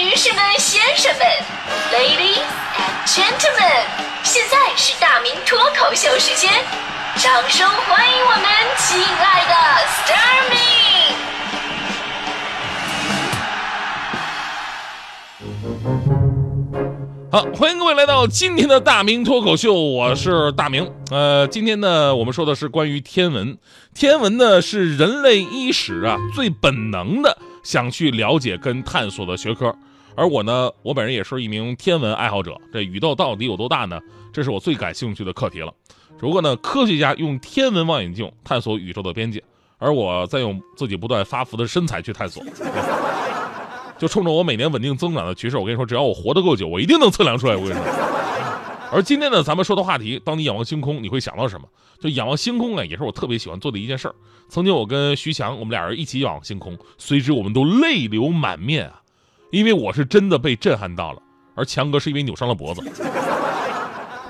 女士们、先生们，Ladies and Gentlemen，现在是大明脱口秀时间，掌声欢迎我们亲爱的 s t a r m y 好，欢迎各位来到今天的大明脱口秀，我是大明。呃，今天呢，我们说的是关于天文。天文呢，是人类伊始啊最本能的想去了解跟探索的学科。而我呢，我本人也是一名天文爱好者。这宇宙到底有多大呢？这是我最感兴趣的课题了。只不过呢，科学家用天文望远镜探索宇宙的边界，而我在用自己不断发福的身材去探索。就冲着我每年稳定增长的趋势，我跟你说，只要我活得够久，我一定能测量出来。我跟你说。而今天呢，咱们说的话题，当你仰望星空，你会想到什么？就仰望星空啊，也是我特别喜欢做的一件事儿。曾经我跟徐强，我们俩人一起仰望星空，随之我们都泪流满面啊。因为我是真的被震撼到了，而强哥是因为扭伤了脖子。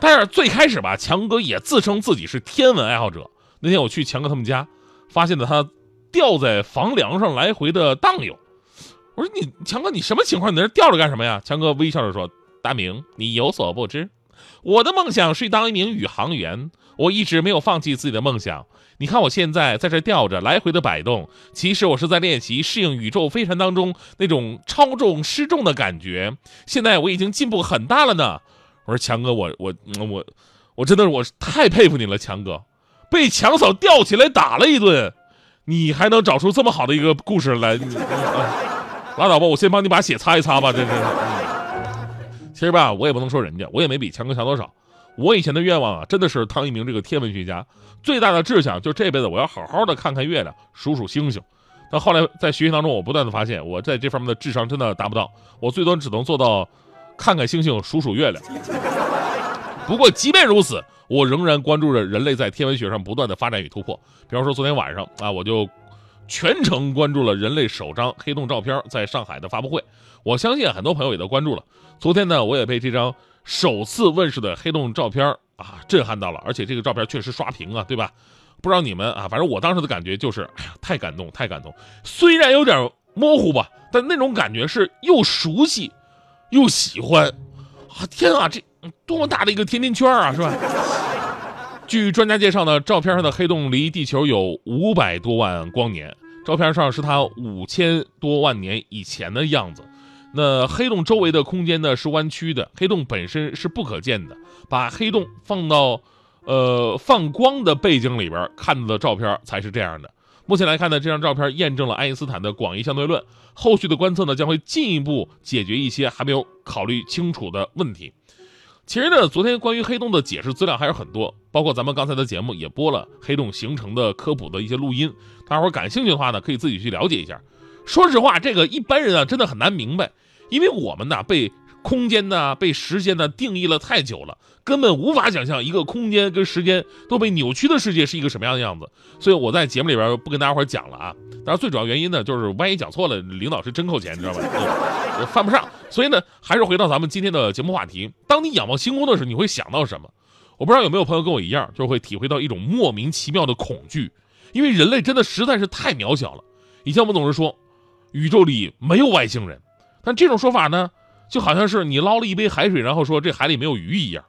但是最开始吧，强哥也自称自己是天文爱好者。那天我去强哥他们家，发现了他吊在房梁上来回的荡悠。我说你强哥，你什么情况？你在这吊着干什么呀？强哥微笑着说：“大明，你有所不知，我的梦想是当一名宇航员，我一直没有放弃自己的梦想。”你看我现在在这吊着，来回的摆动，其实我是在练习适应宇宙飞船当中那种超重失重的感觉。现在我已经进步很大了呢。我说强哥，我我我我真的是我太佩服你了，强哥，被强嫂吊起来打了一顿，你还能找出这么好的一个故事来？拉倒吧，我先帮你把血擦一擦吧。这是，其实吧，我也不能说人家，我也没比强哥强多少。我以前的愿望啊，真的是当一名这个天文学家。最大的志向就是这辈子我要好好的看看月亮，数数星星。但后来在学习当中，我不断的发现，我在这方面的智商真的达不到，我最多只能做到看看星星，数数月亮。不过即便如此，我仍然关注着人类在天文学上不断的发展与突破。比方说昨天晚上啊，我就全程关注了人类首张黑洞照片在上海的发布会。我相信很多朋友也都关注了。昨天呢，我也被这张。首次问世的黑洞照片啊，震撼到了，而且这个照片确实刷屏啊，对吧？不知道你们啊，反正我当时的感觉就是，哎呀，太感动，太感动。虽然有点模糊吧，但那种感觉是又熟悉又喜欢啊！天啊，这多么大的一个甜甜圈啊，是吧？据专家介绍呢，照片上的黑洞离地球有五百多万光年，照片上是它五千多万年以前的样子。那黑洞周围的空间呢是弯曲的，黑洞本身是不可见的。把黑洞放到，呃，放光的背景里边看到的照片才是这样的。目前来看呢，这张照片验证了爱因斯坦的广义相对论。后续的观测呢，将会进一步解决一些还没有考虑清楚的问题。其实呢，昨天关于黑洞的解释资料还是很多，包括咱们刚才的节目也播了黑洞形成的科普的一些录音。大伙感兴趣的话呢，可以自己去了解一下。说实话，这个一般人啊，真的很难明白，因为我们呢被空间呢、被时间呢定义了太久了，根本无法想象一个空间跟时间都被扭曲的世界是一个什么样的样子。所以我在节目里边不跟大家伙讲了啊。当然，最主要原因呢，就是万一讲错了，领导是真扣钱，你知道吧？我犯不上。所以呢，还是回到咱们今天的节目话题：当你仰望星空的时候，你会想到什么？我不知道有没有朋友跟我一样，就会体会到一种莫名其妙的恐惧，因为人类真的实在是太渺小了。以前我们总是说。宇宙里没有外星人，但这种说法呢，就好像是你捞了一杯海水，然后说这海里没有鱼一样。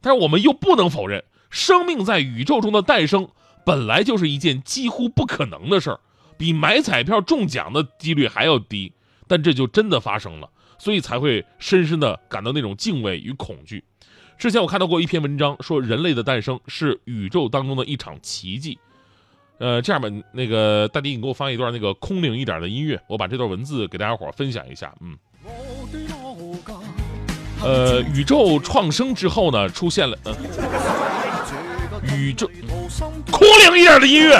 但是我们又不能否认，生命在宇宙中的诞生本来就是一件几乎不可能的事儿，比买彩票中奖的几率还要低。但这就真的发生了，所以才会深深的感到那种敬畏与恐惧。之前我看到过一篇文章，说人类的诞生是宇宙当中的一场奇迹。呃，这样吧，那个大迪，你给我放一段那个空灵一点的音乐，我把这段文字给大家伙分享一下。嗯，呃，宇宙创生之后呢，出现了，呃，宇宙空灵一点的音乐，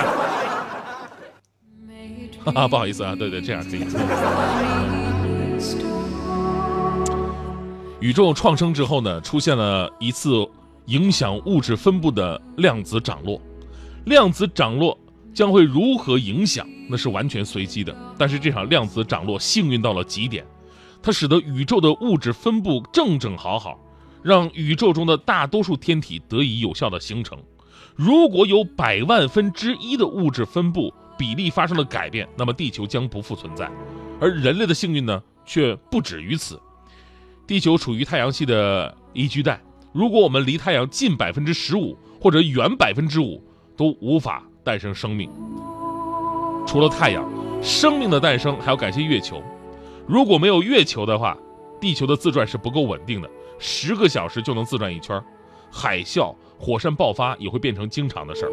哈哈，不好意思啊，对对，这样行。宇宙创生之后呢，出现了一次影响物质分布的量子涨落，量子涨落。将会如何影响？那是完全随机的。但是这场量子涨落幸运到了极点，它使得宇宙的物质分布正正好好，让宇宙中的大多数天体得以有效的形成。如果有百万分之一的物质分布比例发生了改变，那么地球将不复存在。而人类的幸运呢，却不止于此。地球处于太阳系的宜居带，如果我们离太阳近百分之十五或者远百分之五，都无法诞生生命。除了太阳，生命的诞生还要感谢月球。如果没有月球的话，地球的自转是不够稳定的，十个小时就能自转一圈，海啸、火山爆发也会变成经常的事儿。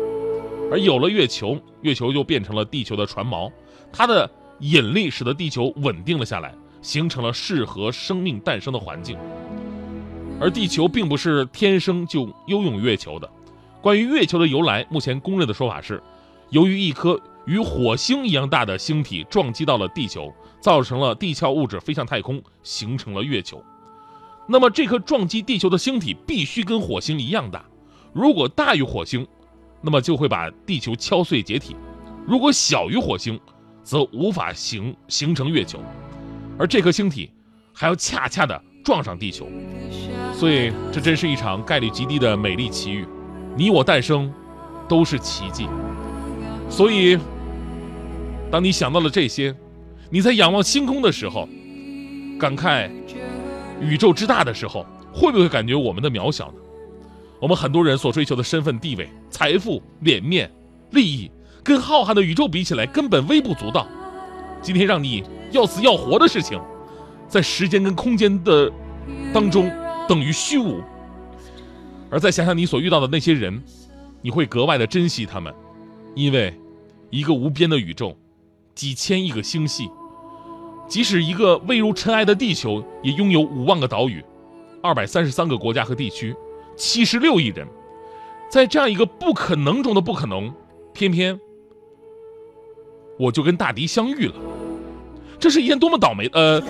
而有了月球，月球就变成了地球的船锚，它的引力使得地球稳定了下来。形成了适合生命诞生的环境，而地球并不是天生就拥有月球的。关于月球的由来，目前公认的说法是，由于一颗与火星一样大的星体撞击到了地球，造成了地壳物质飞向太空，形成了月球。那么，这颗撞击地球的星体必须跟火星一样大，如果大于火星，那么就会把地球敲碎解体；如果小于火星，则无法形形成月球。而这颗星体还要恰恰的撞上地球，所以这真是一场概率极低的美丽奇遇。你我诞生都是奇迹。所以，当你想到了这些，你在仰望星空的时候，感慨宇宙之大的时候，会不会感觉我们的渺小呢？我们很多人所追求的身份地位、财富、脸面、利益，跟浩瀚的宇宙比起来，根本微不足道。今天让你。要死要活的事情，在时间跟空间的当中等于虚无。而再想想你所遇到的那些人，你会格外的珍惜他们，因为一个无边的宇宙，几千亿个星系，即使一个微如尘埃的地球，也拥有五万个岛屿，二百三十三个国家和地区，七十六亿人。在这样一个不可能中的不可能，偏偏我就跟大迪相遇了。这是一件多么倒霉呃，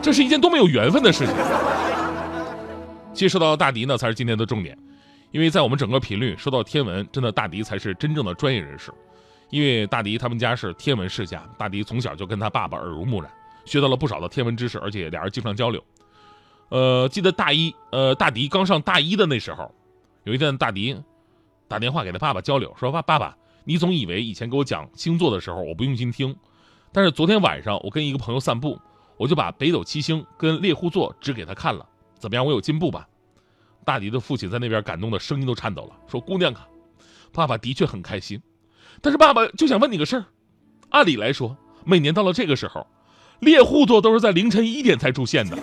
这是一件多么有缘分的事情。其实说到大迪呢，才是今天的重点，因为在我们整个频率说到天文，真的大迪才是真正的专业人士。因为大迪他们家是天文世家，大迪从小就跟他爸爸耳濡目染，学到了不少的天文知识，而且俩人经常交流。呃，记得大一，呃，大迪刚上大一的那时候，有一天大迪打电话给他爸爸交流，说爸爸爸，你总以为以前给我讲星座的时候我不用心听。但是昨天晚上我跟一个朋友散步，我就把北斗七星跟猎户座指给他看了，怎么样？我有进步吧？大迪的父亲在那边感动的声音都颤抖了，说：“姑娘啊，爸爸的确很开心，但是爸爸就想问你个事儿。按理来说，每年到了这个时候，猎户座都是在凌晨一点才出现的，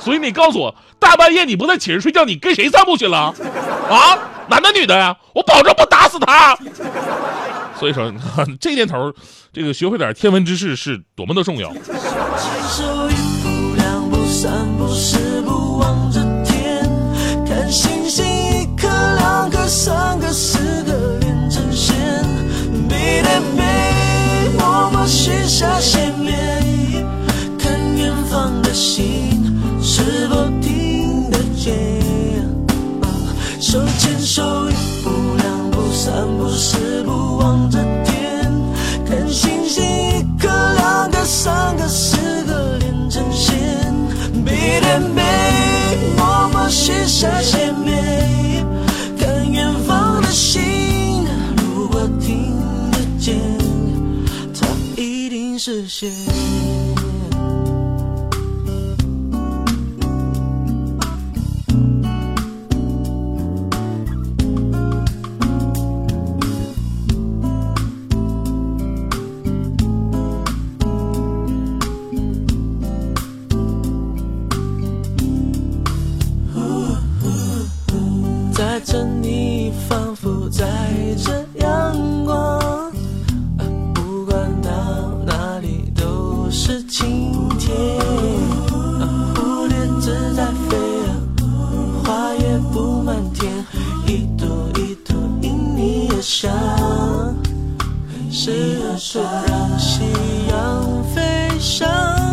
所以你告诉我，大半夜你不在寝室睡觉，你跟谁散步去了？啊，男的女的呀？我保证不打死他。”所以说，这年头，这个学会点天文知识是多么的重要。手牵手一步两步三步四步望着天看星星一颗两颗三颗四颗连成线背对背默默许下心愿看远方的星如果听得见它一定实现着你仿佛在这阳光不管到哪里都是晴天。蝴蝶自在飞花也布满天一朵一朵因你而香谁说让夕阳飞翔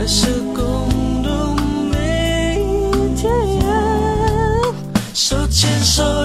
开始共度每一天。手牵手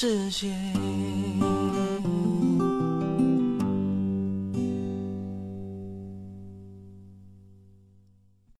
世界，